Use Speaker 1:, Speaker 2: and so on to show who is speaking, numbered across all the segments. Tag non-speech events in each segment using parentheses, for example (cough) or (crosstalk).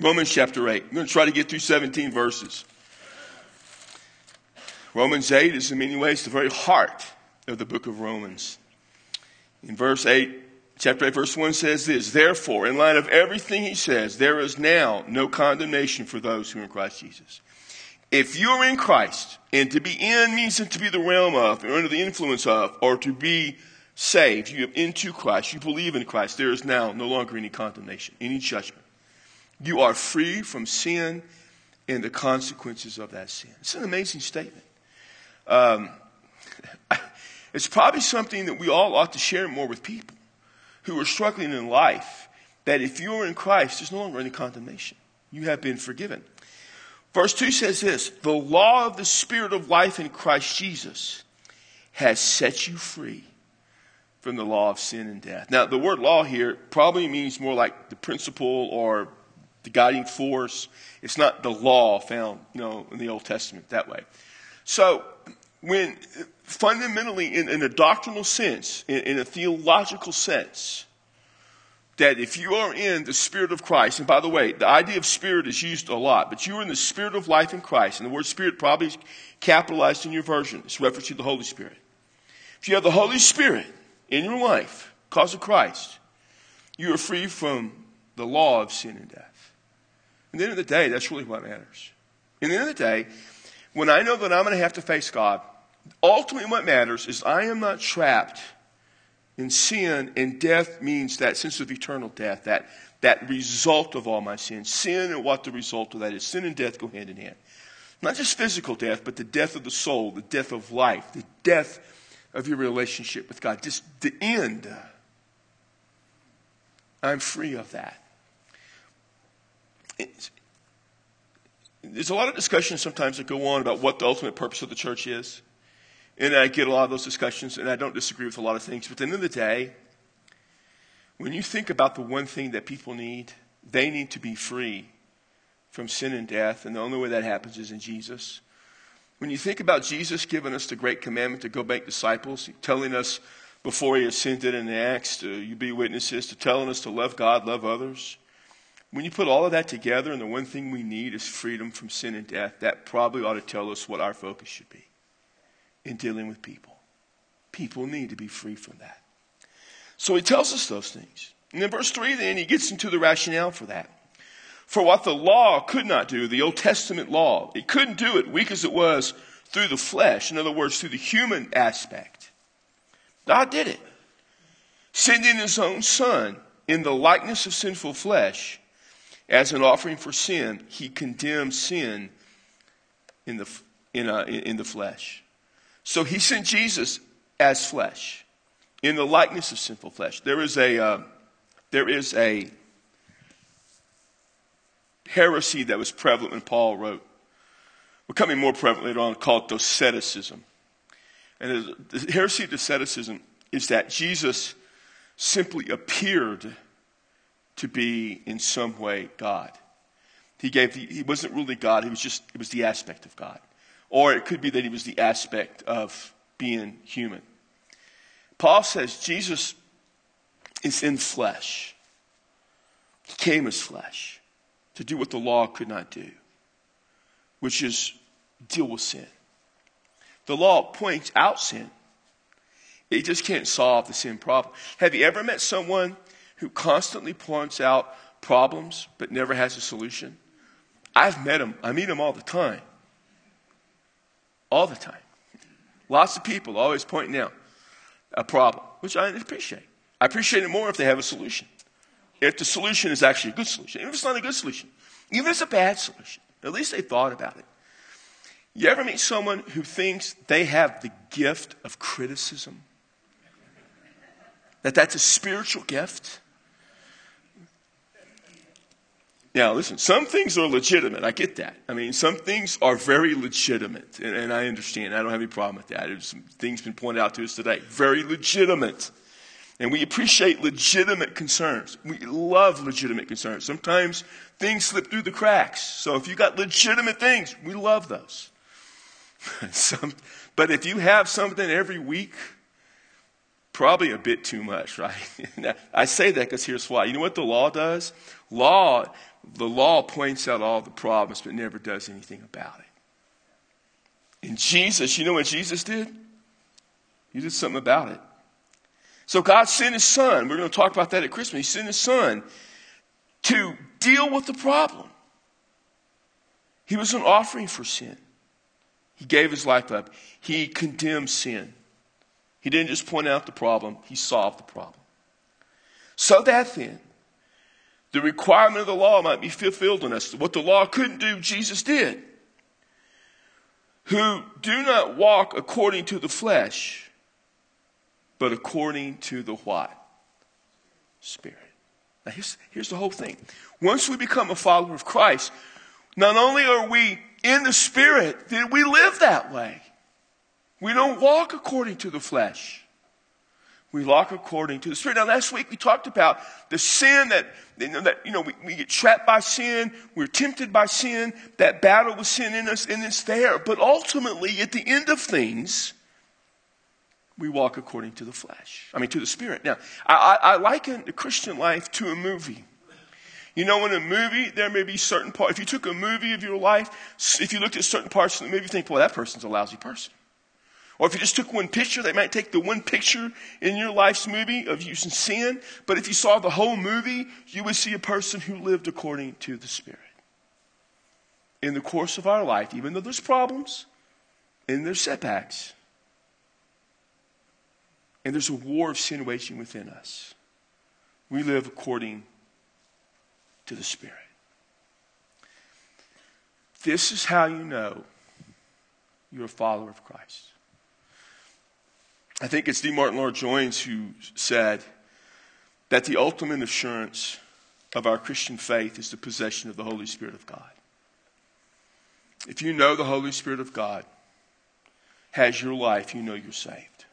Speaker 1: Romans chapter 8. I'm going to try to get through 17 verses. Romans 8 is in many ways the very heart of the book of Romans. In verse 8, chapter 8, verse 1 says this Therefore, in light of everything he says, there is now no condemnation for those who are in Christ Jesus. If you're in Christ, and to be in means to be the realm of, or under the influence of, or to be saved, you have into Christ, you believe in Christ, there is now no longer any condemnation, any judgment. You are free from sin and the consequences of that sin. It's an amazing statement. Um, (laughs) it's probably something that we all ought to share more with people who are struggling in life. That if you're in Christ, there's no longer any condemnation. You have been forgiven. Verse 2 says this The law of the Spirit of life in Christ Jesus has set you free from the law of sin and death. Now, the word law here probably means more like the principle or the guiding force. It's not the law found, you know, in the Old Testament that way. So, when fundamentally, in, in a doctrinal sense, in, in a theological sense, that if you are in the Spirit of Christ, and by the way, the idea of Spirit is used a lot, but you are in the Spirit of life in Christ, and the word Spirit probably is capitalized in your version. It's reference to the Holy Spirit. If you have the Holy Spirit in your life, because of Christ, you are free from the law of sin and death. At the end of the day, that's really what matters. At the end of the day, when I know that I'm going to have to face God, ultimately what matters is I am not trapped in sin, and death means that sense of eternal death, that, that result of all my sins. Sin and what the result of that is. Sin and death go hand in hand. Not just physical death, but the death of the soul, the death of life, the death of your relationship with God. Just the end. I'm free of that. There's a lot of discussions sometimes that go on about what the ultimate purpose of the church is. And I get a lot of those discussions, and I don't disagree with a lot of things. But at the end of the day, when you think about the one thing that people need, they need to be free from sin and death. And the only way that happens is in Jesus. When you think about Jesus giving us the great commandment to go make disciples, telling us before he ascended in Acts to you be witnesses, to telling us to love God, love others. When you put all of that together and the one thing we need is freedom from sin and death, that probably ought to tell us what our focus should be in dealing with people. People need to be free from that. So he tells us those things. And in verse 3, then, he gets into the rationale for that. For what the law could not do, the Old Testament law, it couldn't do it, weak as it was, through the flesh. In other words, through the human aspect. God did it. Sending his own son in the likeness of sinful flesh as an offering for sin, he condemned sin in the, in, a, in the flesh. So he sent Jesus as flesh, in the likeness of sinful flesh. There is a, uh, there is a heresy that was prevalent when Paul wrote, becoming more prevalent later on, called Doceticism. And the heresy of Doceticism is that Jesus simply appeared to be in some way God. He gave the, he wasn't really God, he was just, it was the aspect of God. Or it could be that he was the aspect of being human. Paul says Jesus is in flesh. He came as flesh to do what the law could not do, which is deal with sin. The law points out sin. It just can't solve the sin problem. Have you ever met someone who constantly points out problems but never has a solution? I've met them. I meet them all the time all the time. Lots of people always pointing out a problem, which I appreciate. I appreciate it more if they have a solution. If the solution is actually a good solution, even if it's not a good solution, even if it's a bad solution, at least they thought about it. You ever meet someone who thinks they have the gift of criticism? That that's a spiritual gift? Now, listen, some things are legitimate. I get that. I mean, some things are very legitimate, and, and I understand. I don't have any problem with that. Some things been pointed out to us today. Very legitimate. And we appreciate legitimate concerns. We love legitimate concerns. Sometimes things slip through the cracks. So if you got legitimate things, we love those. (laughs) Some, but if you have something every week Probably a bit too much, (laughs) right? now, I say that because here's why. You know what the law does? Law, the law points out all the problems, but never does anything about it. And Jesus, you know what Jesus did? He did something about it. So God sent his son. We're going to talk about that at Christmas. He sent his son to deal with the problem. He was an offering for sin. He gave his life up. He condemned sin. He didn't just point out the problem, he solved the problem. So that then, the requirement of the law might be fulfilled in us. What the law couldn't do, Jesus did. Who do not walk according to the flesh, but according to the what? Spirit. Now here's, here's the whole thing. Once we become a follower of Christ, not only are we in the Spirit, then we live that way. We don't walk according to the flesh. We walk according to the Spirit. Now, last week we talked about the sin that, you know, that, you know we, we get trapped by sin, we're tempted by sin, that battle with sin in us, and it's there. But ultimately, at the end of things, we walk according to the flesh. I mean, to the Spirit. Now, I, I, I liken the Christian life to a movie. You know, in a movie, there may be certain parts. If you took a movie of your life, if you looked at certain parts of the movie, you think, boy, that person's a lousy person. Or if you just took one picture, they might take the one picture in your life's movie of using sin. But if you saw the whole movie, you would see a person who lived according to the Spirit. In the course of our life, even though there's problems and there's setbacks, and there's a war of sin waging within us, we live according to the Spirit. This is how you know you're a follower of Christ. I think it's D. Martyn Lloyd-Jones who said that the ultimate assurance of our Christian faith is the possession of the Holy Spirit of God. If you know the Holy Spirit of God has your life, you know you're saved.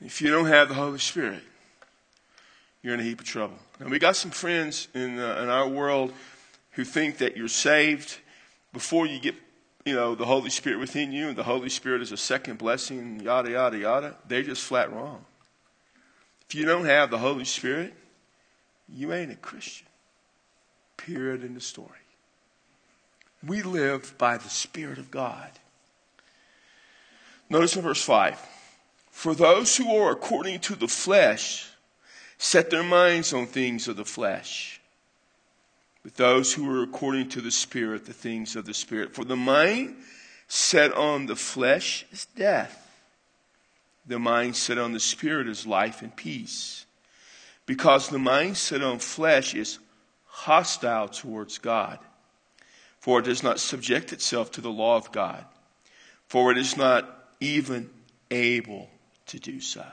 Speaker 1: If you don't have the Holy Spirit, you're in a heap of trouble. Now, we got some friends in, uh, in our world who think that you're saved before you get, you know, the Holy Spirit within you, and the Holy Spirit is a second blessing, yada, yada, yada. They're just flat wrong. If you don't have the Holy Spirit, you ain't a Christian. Period in the story. We live by the Spirit of God. Notice in verse 5 For those who are according to the flesh, set their minds on things of the flesh. But those who are according to the Spirit, the things of the Spirit. For the mind set on the flesh is death. The mind set on the Spirit is life and peace. Because the mind set on flesh is hostile towards God. For it does not subject itself to the law of God. For it is not even able to do so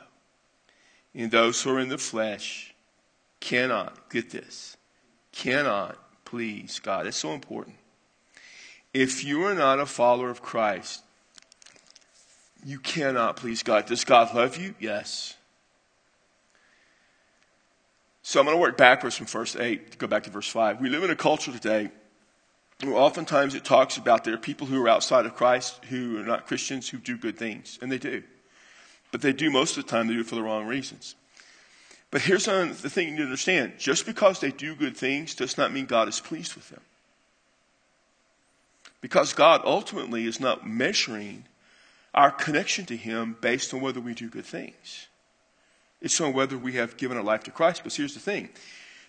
Speaker 1: And those who are in the flesh cannot, get this, cannot please God. It's so important. If you are not a follower of Christ, you cannot please God. Does God love you? Yes. So I'm going to work backwards from verse 8 to go back to verse 5. We live in a culture today where oftentimes it talks about there are people who are outside of Christ who are not Christians who do good things, and they do. But they do most of the time, they do it for the wrong reasons. But here's the thing you need to understand just because they do good things does not mean God is pleased with them. Because God ultimately is not measuring our connection to Him based on whether we do good things. It's on whether we have given our life to Christ. Because here's the thing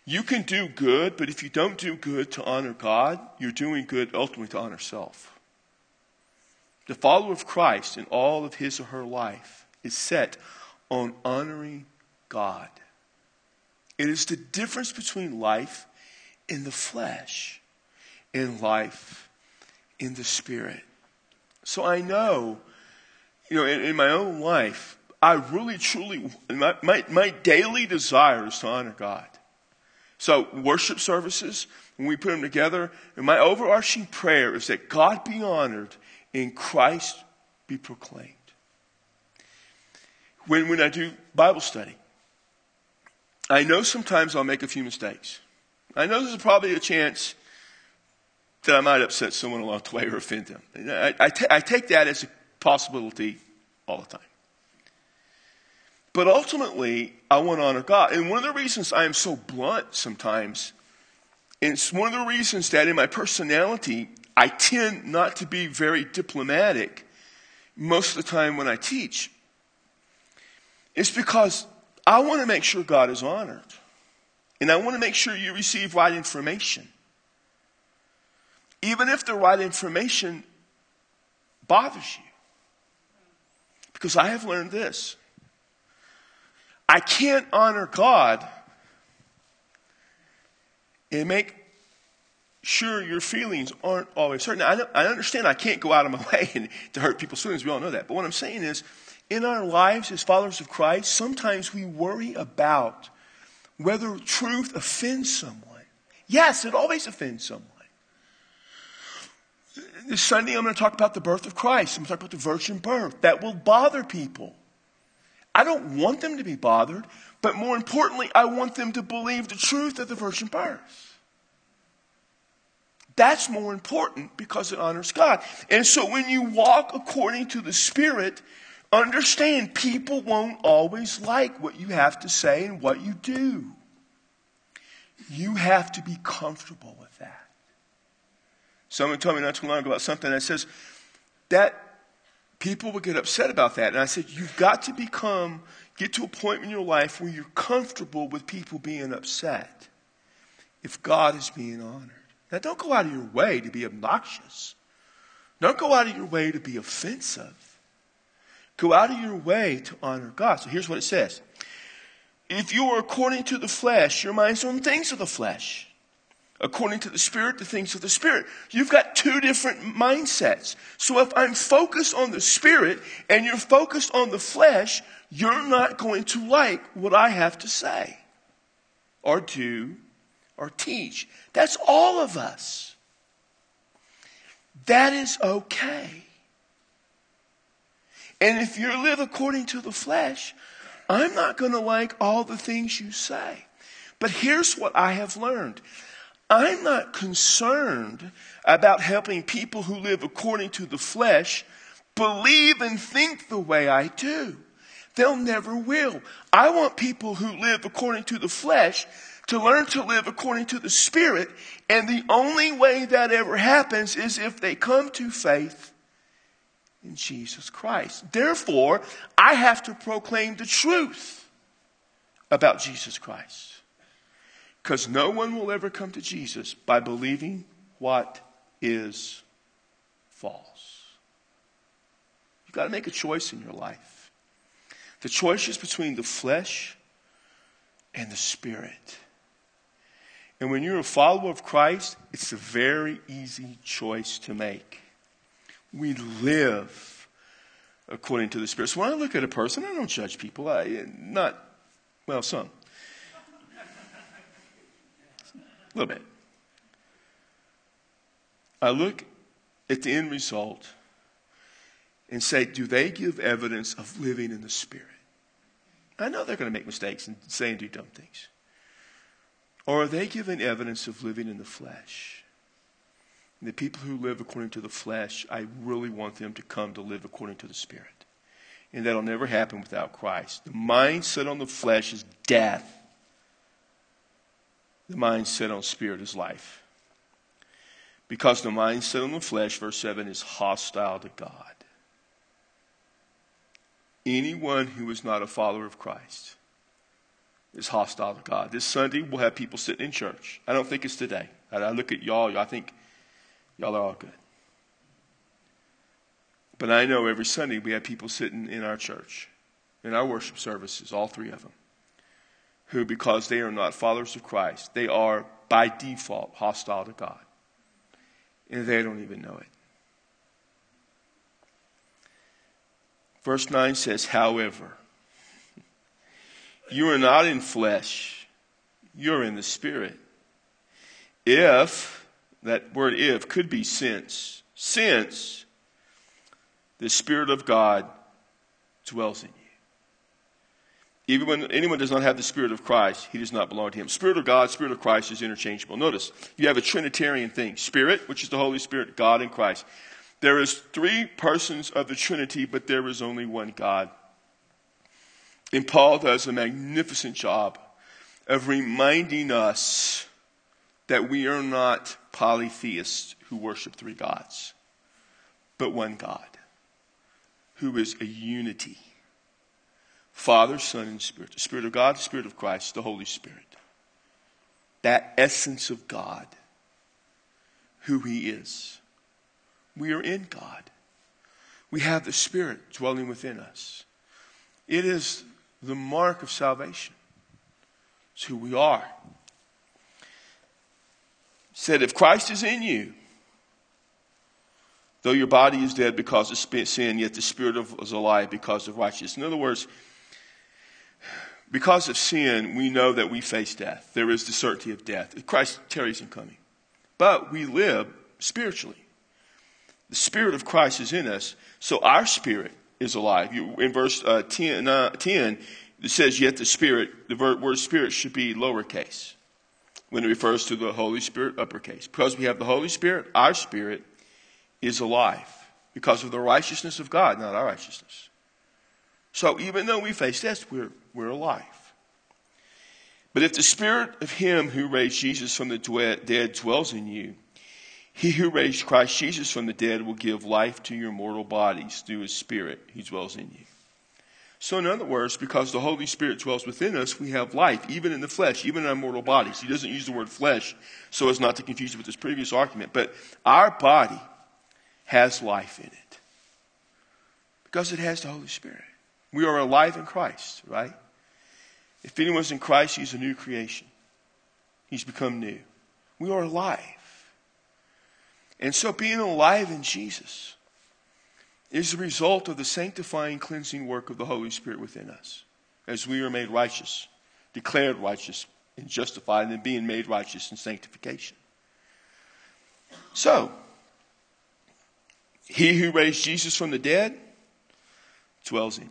Speaker 1: you can do good, but if you don't do good to honor God, you're doing good ultimately to honor self. The follower of Christ in all of his or her life is set on honoring God. It is the difference between life in the flesh and life in the spirit. So I know, you know, in, in my own life, I really truly, my, my, my daily desire is to honor God. So worship services, when we put them together, and my overarching prayer is that God be honored and Christ be proclaimed when, when I do Bible study. I know sometimes I'll make a few mistakes. I know there's probably a chance that I might upset someone along the way or offend them. I, I, t- I take that as a possibility all the time. But ultimately, I want to honor God. And one of the reasons I am so blunt sometimes, and it's one of the reasons that in my personality, I tend not to be very diplomatic most of the time when I teach, it's because I want to make sure God is honored. And I want to make sure you receive right information. Even if the right information bothers you. Because I have learned this I can't honor God and make sure your feelings aren't always certain. I, I understand I can't go out of my (laughs) way and, to hurt people's feelings. We all know that. But what I'm saying is, in our lives as followers of Christ, sometimes we worry about whether truth offends someone. Yes, it always offends someone. This Sunday, I'm going to talk about the birth of Christ. I'm going to talk about the virgin birth. That will bother people. I don't want them to be bothered, but more importantly, I want them to believe the truth of the virgin birth. That's more important because it honors God. And so when you walk according to the Spirit, understand people won't always like what you have to say and what you do. You have to be comfortable with that. Someone told me not too long ago about something that says that people would get upset about that. And I said, you've got to become, get to a point in your life where you're comfortable with people being upset if God is being honored. Now, don't go out of your way to be obnoxious. Don't go out of your way to be offensive. Go out of your way to honor God. So here's what it says. If you are according to the flesh, your mind's on things of the flesh. According to the Spirit, the things of the Spirit. You've got two different mindsets. So if I'm focused on the Spirit and you're focused on the flesh, you're not going to like what I have to say or do or teach. That's all of us. That is okay. And if you live according to the flesh, I'm not going to like all the things you say. But here's what I have learned. I'm not concerned about helping people who live according to the flesh believe and think the way I do. They'll never will. I want people who live according to the flesh to learn to live according to the Spirit. And the only way that ever happens is if they come to faith in Jesus Christ. Therefore, I have to proclaim the truth about Jesus Christ. Because no one will ever come to Jesus by believing what is false. You've got to make a choice in your life. The choice is between the flesh and the spirit. And when you're a follower of Christ, it's a very easy choice to make. We live according to the Spirit. So when I look at a person, I don't judge people. I not well, some. A little bit. I look at the end result and say, do they give evidence of living in the Spirit? I know they're going to make mistakes and say and do dumb things. Or are they giving evidence of living in the flesh? The people who live according to the flesh, I really want them to come to live according to the Spirit. And that'll never happen without Christ. The mindset on the flesh is death. The mindset on spirit is life. Because the mindset on the flesh, verse 7, is hostile to God. Anyone who is not a follower of Christ is hostile to God. This Sunday, we'll have people sitting in church. I don't think it's today. I look at y'all, I think y'all are all good. But I know every Sunday we have people sitting in our church, in our worship services, all three of them, who, because they are not followers of Christ, they are by default hostile to God. And they don't even know it. Verse 9 says, however, you are not in flesh, you're in the spirit. If, that word if could be since, since the Spirit of God dwells in you. Even when anyone does not have the Spirit of Christ, he does not belong to him. Spirit of God, Spirit of Christ is interchangeable. Notice, you have a Trinitarian thing Spirit, which is the Holy Spirit, God and Christ. There is three persons of the Trinity, but there is only one God. And Paul does a magnificent job of reminding us that we are not polytheists who worship three gods, but one God, who is a unity Father, Son, and Spirit. The Spirit of God, the Spirit of Christ, the Holy Spirit. That essence of God, who He is. We are in God. We have the Spirit dwelling within us. It is the mark of salvation. It's who we are. Said, if Christ is in you, though your body is dead because of sin, yet the spirit of, is alive because of righteousness. In other words, because of sin, we know that we face death. There is the certainty of death. Christ tarries in coming. But we live spiritually. The Spirit of Christ is in us, so our spirit is alive. In verse uh, 10, uh, 10, it says, Yet the Spirit, the word Spirit should be lowercase when it refers to the Holy Spirit, uppercase. Because we have the Holy Spirit, our spirit is alive because of the righteousness of God, not our righteousness. So even though we face death, we're, we're alive. But if the spirit of him who raised Jesus from the dead dwells in you, he who raised Christ Jesus from the dead will give life to your mortal bodies through his spirit who dwells in you. So, in other words, because the Holy Spirit dwells within us, we have life, even in the flesh, even in our mortal bodies. He doesn't use the word flesh so as not to confuse it with his previous argument. But our body has life in it because it has the Holy Spirit. We are alive in Christ, right? If anyone's in Christ, he's a new creation. He's become new. We are alive. And so being alive in Jesus is the result of the sanctifying, cleansing work of the Holy Spirit within us as we are made righteous, declared righteous, and justified, and then being made righteous in sanctification. So, he who raised Jesus from the dead dwells in you.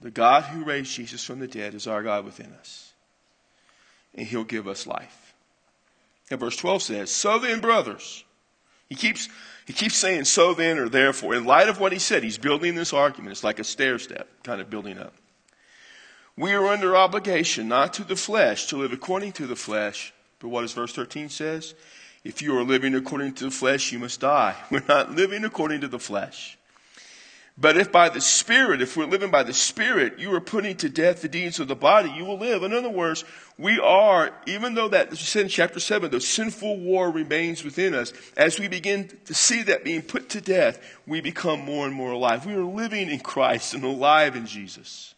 Speaker 1: The God who raised Jesus from the dead is our God within us. And he'll give us life. And verse 12 says, So then, brothers, he keeps, he keeps saying so then or therefore. In light of what he said, he's building this argument. It's like a stair step kind of building up. We are under obligation, not to the flesh, to live according to the flesh. But what does verse 13 says? If you are living according to the flesh, you must die. (laughs) We're not living according to the flesh. But if by the Spirit, if we're living by the Spirit, you are putting to death the deeds of the body, you will live. In other words, we are, even though that, as said in chapter 7, the sinful war remains within us, as we begin to see that being put to death, we become more and more alive. We are living in Christ and alive in Jesus.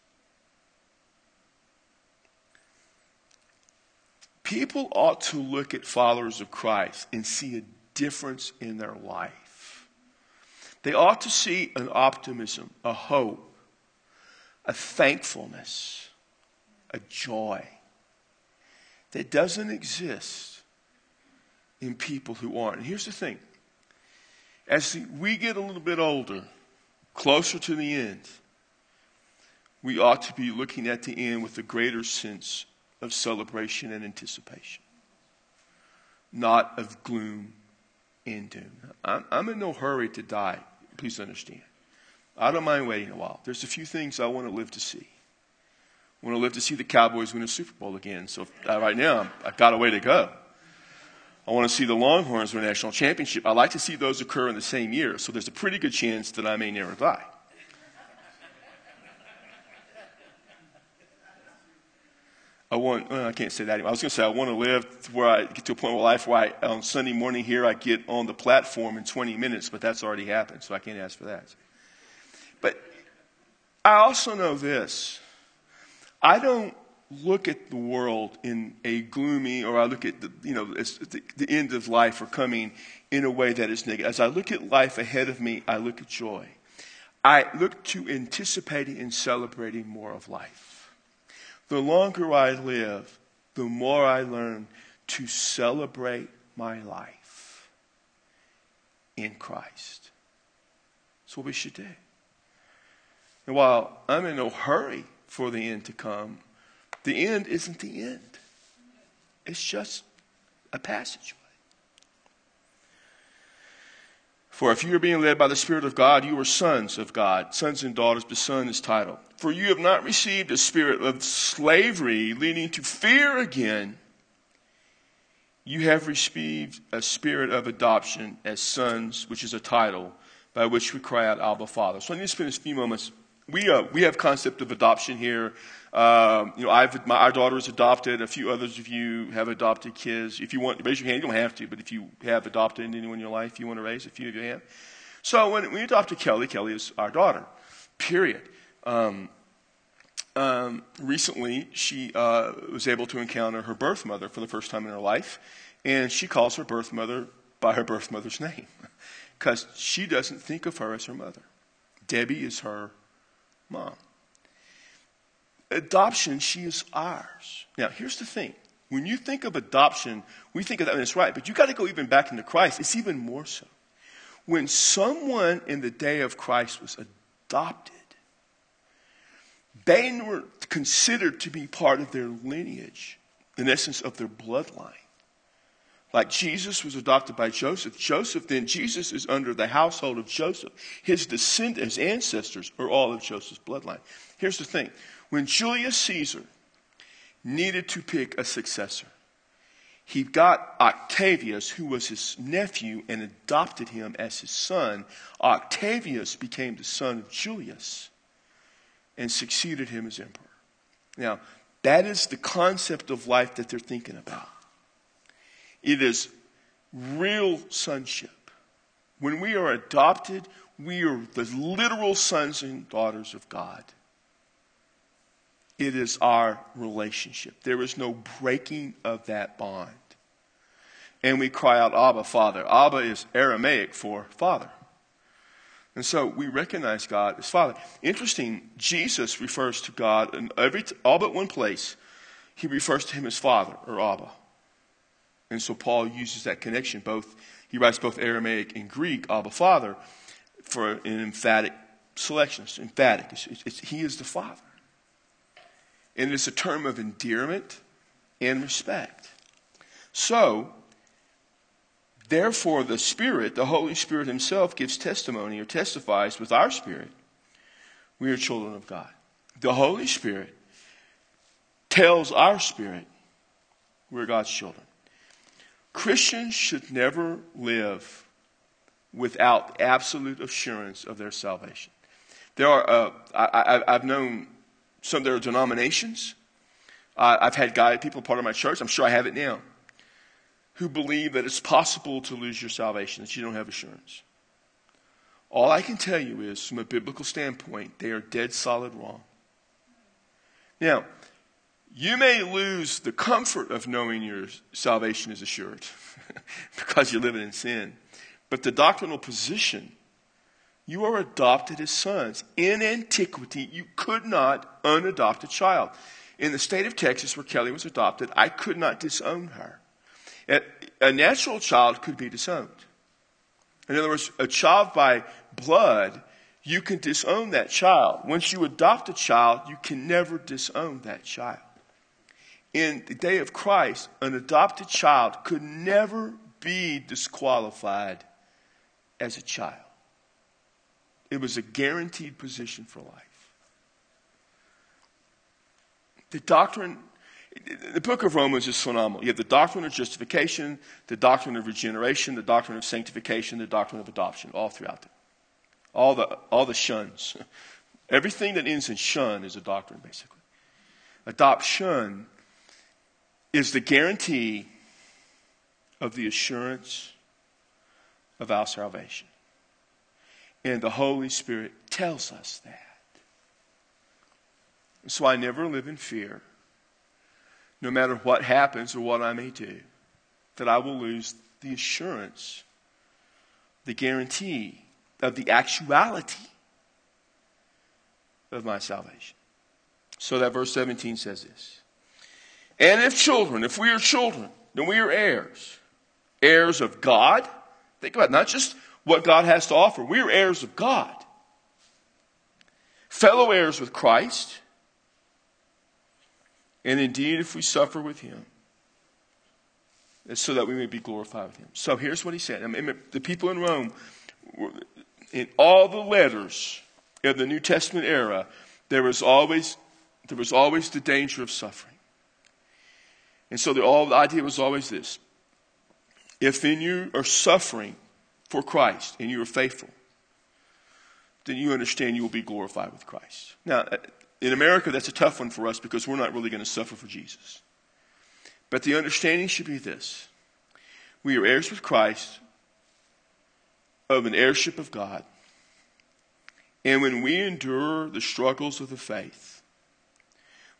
Speaker 1: People ought to look at followers of Christ and see a difference in their life. They ought to see an optimism, a hope, a thankfulness, a joy that doesn't exist in people who aren't. And here's the thing as we get a little bit older, closer to the end, we ought to be looking at the end with a greater sense of celebration and anticipation, not of gloom and doom. I'm, I'm in no hurry to die. Please understand. I don't mind waiting a while. There's a few things I want to live to see. I want to live to see the Cowboys win a Super Bowl again. So uh, right now, I've got a way to go. I want to see the Longhorns win a national championship. I like to see those occur in the same year. So there's a pretty good chance that I may never die. I want, well, I can't say that anymore. I was going to say, I want to live where I get to a point in life where I, on Sunday morning here, I get on the platform in 20 minutes, but that's already happened, so I can't ask for that. But I also know this. I don't look at the world in a gloomy, or I look at the, you know, the, the end of life or coming in a way that is negative. As I look at life ahead of me, I look at joy. I look to anticipating and celebrating more of life the longer I live, the more I learn to celebrate my life in Christ. That's what we should do. And while I'm in no hurry for the end to come, the end isn't the end, it's just a passageway. For if you are being led by the Spirit of God, you are sons of God, sons and daughters, the Son is title. For you have not received a spirit of slavery leading to fear again. You have received a spirit of adoption as sons, which is a title by which we cry out, Abba, Father. So I need to spend a few moments. We, uh, we have concept of adoption here. Um, you know, I've, my, our daughter is adopted. A few others of you have adopted kids. If you want to raise your hand, you don't have to, but if you have adopted anyone in your life you want to raise, a few of you have. So when we adopted Kelly, Kelly is our daughter, period. Um, um, recently, she uh, was able to encounter her birth mother for the first time in her life, and she calls her birth mother by her birth mother's name because she doesn't think of her as her mother. Debbie is her mom adoption, she is ours. Now, here's the thing. When you think of adoption, we think of that, and it's right, but you got to go even back into Christ. It's even more so. When someone in the day of Christ was adopted, they were considered to be part of their lineage, in essence, of their bloodline. Like Jesus was adopted by Joseph. Joseph, then Jesus is under the household of Joseph. His descendants, his ancestors are all of Joseph's bloodline. Here's the thing when Julius Caesar needed to pick a successor, he got Octavius, who was his nephew, and adopted him as his son. Octavius became the son of Julius and succeeded him as emperor. Now, that is the concept of life that they're thinking about. It is real sonship. When we are adopted, we are the literal sons and daughters of God. It is our relationship. There is no breaking of that bond. And we cry out, Abba, Father. Abba is Aramaic for Father. And so we recognize God as Father. Interesting, Jesus refers to God in every, all but one place. He refers to him as Father or Abba. And so Paul uses that connection. Both he writes both Aramaic and Greek, Abba Father, for an emphatic selection. It's emphatic. It's, it's, he is the Father. And it's a term of endearment and respect. So, therefore, the Spirit, the Holy Spirit Himself, gives testimony or testifies with our spirit. We are children of God. The Holy Spirit tells our spirit we're God's children. Christians should never live without absolute assurance of their salvation. There are, uh, I, have known some there are denominations. Uh, I've had guy, people part of my church, I'm sure I have it now, who believe that it's possible to lose your salvation, that you don't have assurance. All I can tell you is, from a biblical standpoint, they are dead solid wrong. Now, you may lose the comfort of knowing your salvation is assured (laughs) because you're living in sin. But the doctrinal position you are adopted as sons. In antiquity, you could not unadopt a child. In the state of Texas, where Kelly was adopted, I could not disown her. A natural child could be disowned. In other words, a child by blood, you can disown that child. Once you adopt a child, you can never disown that child. In the day of Christ, an adopted child could never be disqualified as a child. It was a guaranteed position for life. The doctrine, the book of Romans is phenomenal. You have the doctrine of justification, the doctrine of regeneration, the doctrine of sanctification, the doctrine of adoption, all throughout it. All the, all the shuns. (laughs) Everything that ends in shun is a doctrine, basically. Adoption is the guarantee of the assurance of our salvation. And the Holy Spirit tells us that. So I never live in fear, no matter what happens or what I may do, that I will lose the assurance, the guarantee of the actuality of my salvation. So that verse 17 says this. And if children, if we are children, then we are heirs. Heirs of God. Think about it, not just what God has to offer. We are heirs of God, fellow heirs with Christ, and indeed, if we suffer with Him, it's so that we may be glorified with Him. So here's what He said. I mean, the people in Rome in all the letters of the New Testament era, there was always, there was always the danger of suffering. And so the, all, the idea was always this. If then you are suffering for Christ and you are faithful, then you understand you will be glorified with Christ. Now, uh, in America, that's a tough one for us because we're not really going to suffer for Jesus. But the understanding should be this we are heirs with Christ of an heirship of God. And when we endure the struggles of the faith,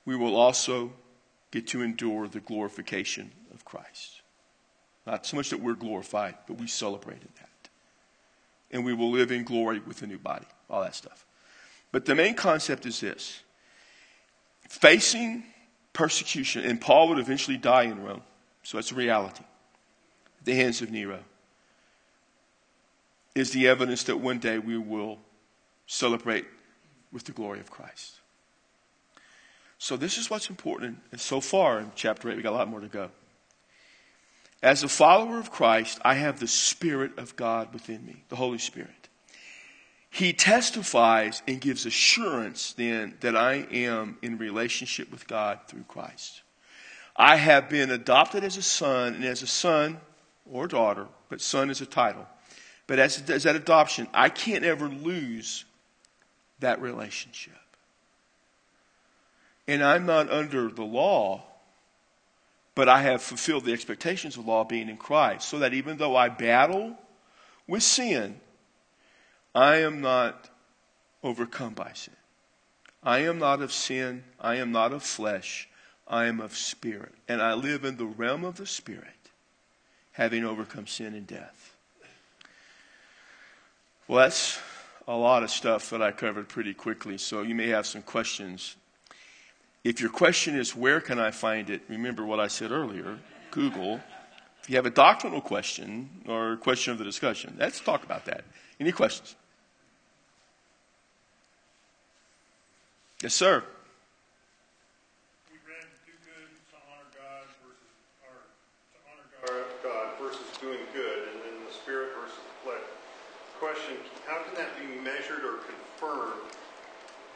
Speaker 1: we will also get to endure the glorification of Christ. Not so much that we're glorified, but we celebrated that. And we will live in glory with a new body, all that stuff. But the main concept is this facing persecution, and Paul would eventually die in Rome, so that's a reality, at the hands of Nero, is the evidence that one day we will celebrate with the glory of Christ. So, this is what's important. And so far in chapter 8, we got a lot more to go. As a follower of Christ, I have the Spirit of God within me, the Holy Spirit. He testifies and gives assurance then that I am in relationship with God through Christ. I have been adopted as a son, and as a son or daughter, but son is a title. But as, as that adoption, I can't ever lose that relationship. And I'm not under the law, but I have fulfilled the expectations of law being in Christ, so that even though I battle with sin, I am not overcome by sin. I am not of sin. I am not of flesh. I am of spirit. And I live in the realm of the spirit, having overcome sin and death. Well, that's a lot of stuff that I covered pretty quickly, so you may have some questions. If your question is, where can I find it? Remember what I said earlier Google. If you have a doctrinal question or a question of the discussion, let's talk about that. Any questions? Yes, sir.
Speaker 2: We read do good to honor God versus to honor God versus doing good, and then the spirit versus the flesh. Question: How can that be measured or confirmed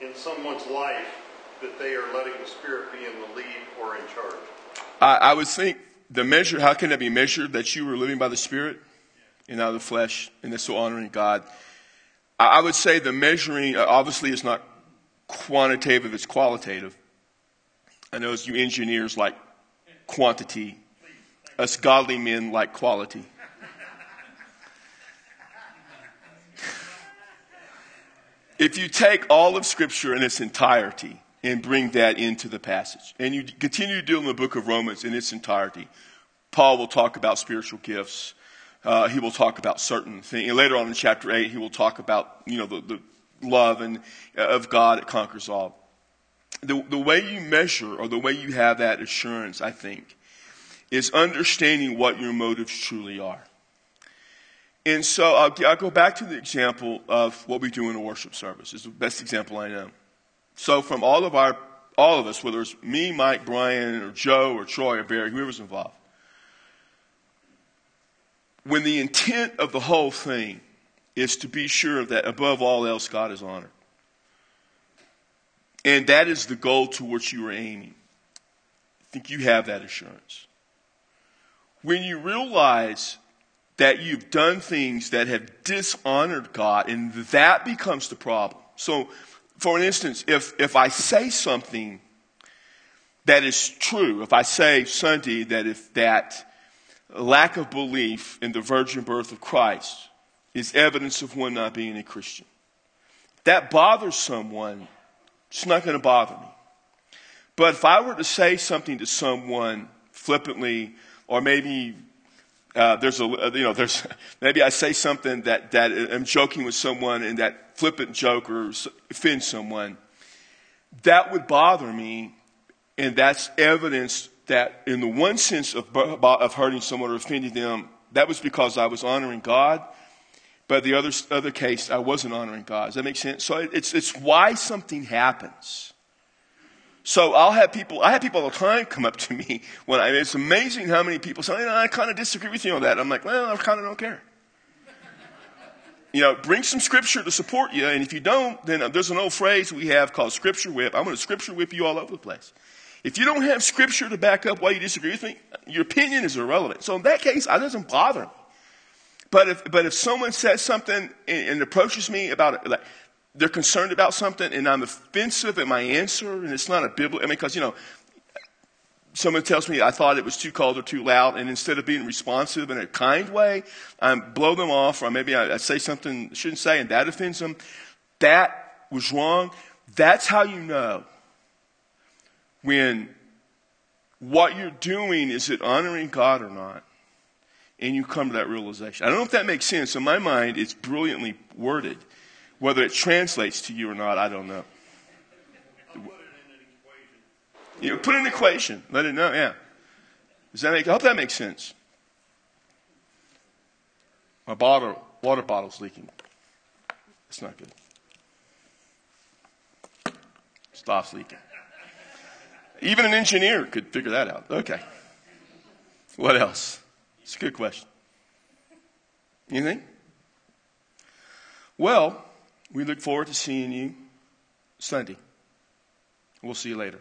Speaker 2: in someone's life that they are letting the spirit be in the lead or in charge?
Speaker 1: I, I would think the measure. How can that be measured that you were living by the spirit and not the flesh, and that's so honoring God? I, I would say the measuring uh, obviously is not quantitative, it's qualitative. I know as you engineers like quantity, us godly men like quality. if you take all of Scripture in its entirety and bring that into the passage, and you continue to deal in the book of Romans in its entirety, Paul will talk about spiritual gifts. Uh, he will talk about certain things. And later on in chapter 8, he will talk about, you know, the, the love and uh, of God that conquers all. The, the way you measure or the way you have that assurance, I think, is understanding what your motives truly are. And so I'll, I'll, go back to the example of what we do in a worship service. It's the best example I know. So from all of our, all of us, whether it's me, Mike, Brian, or Joe, or Troy, or Barry, whoever's involved, when the intent of the whole thing is to be sure that above all else, God is honored. And that is the goal to which you are aiming. I think you have that assurance. When you realize that you've done things that have dishonored God, and that becomes the problem. So, for instance, if, if I say something that is true, if I say Sunday that if that lack of belief in the virgin birth of Christ is evidence of one not being a Christian. That bothers someone, it's not going to bother me. But if I were to say something to someone flippantly, or maybe uh, there's a you know there's (laughs) maybe I say something that that I'm joking with someone and that flippant joke or offends someone, that would bother me, and that's evidence that in the one sense of of hurting someone or offending them, that was because I was honoring God but the other, other case, I wasn't honoring God. Does that make sense? So it's, it's why something happens. So I'll have people, I have people all the time come up to me when I, it's amazing how many people say, I kind of disagree with you on that. I'm like, well, I kind of don't care. you know, bring some scripture to support you. And if you don't, then uh, there's an old phrase we have called scripture whip. I'm going to scripture whip you all over the place. If you don't have scripture to back up why you disagree with me, your opinion is irrelevant. So in that case, it doesn't bother me. But if, but if someone says something and, and approaches me about it, like, they're concerned about something and I'm offensive in my answer and it's not a biblical, I mean, because, you know, someone tells me I thought it was too cold or too loud, and instead of being responsive in a kind way, I blow them off, or maybe I, I say something I shouldn't say, and that offends them. That was wrong. That's how you know when what you're doing is it honoring God or not, and you come to that realization. I don't know if that makes sense. In my mind, it's brilliantly worded. Whether it translates to you or not, I don't know. You know, put an equation. Let it know. Yeah. Does that make? I hope that makes sense. My bottle, water bottle's leaking. It's not good. Stops leaking. Even an engineer could figure that out. Okay. What else? It's a good question. Anything? Well, we look forward to seeing you Sunday. We'll see you later.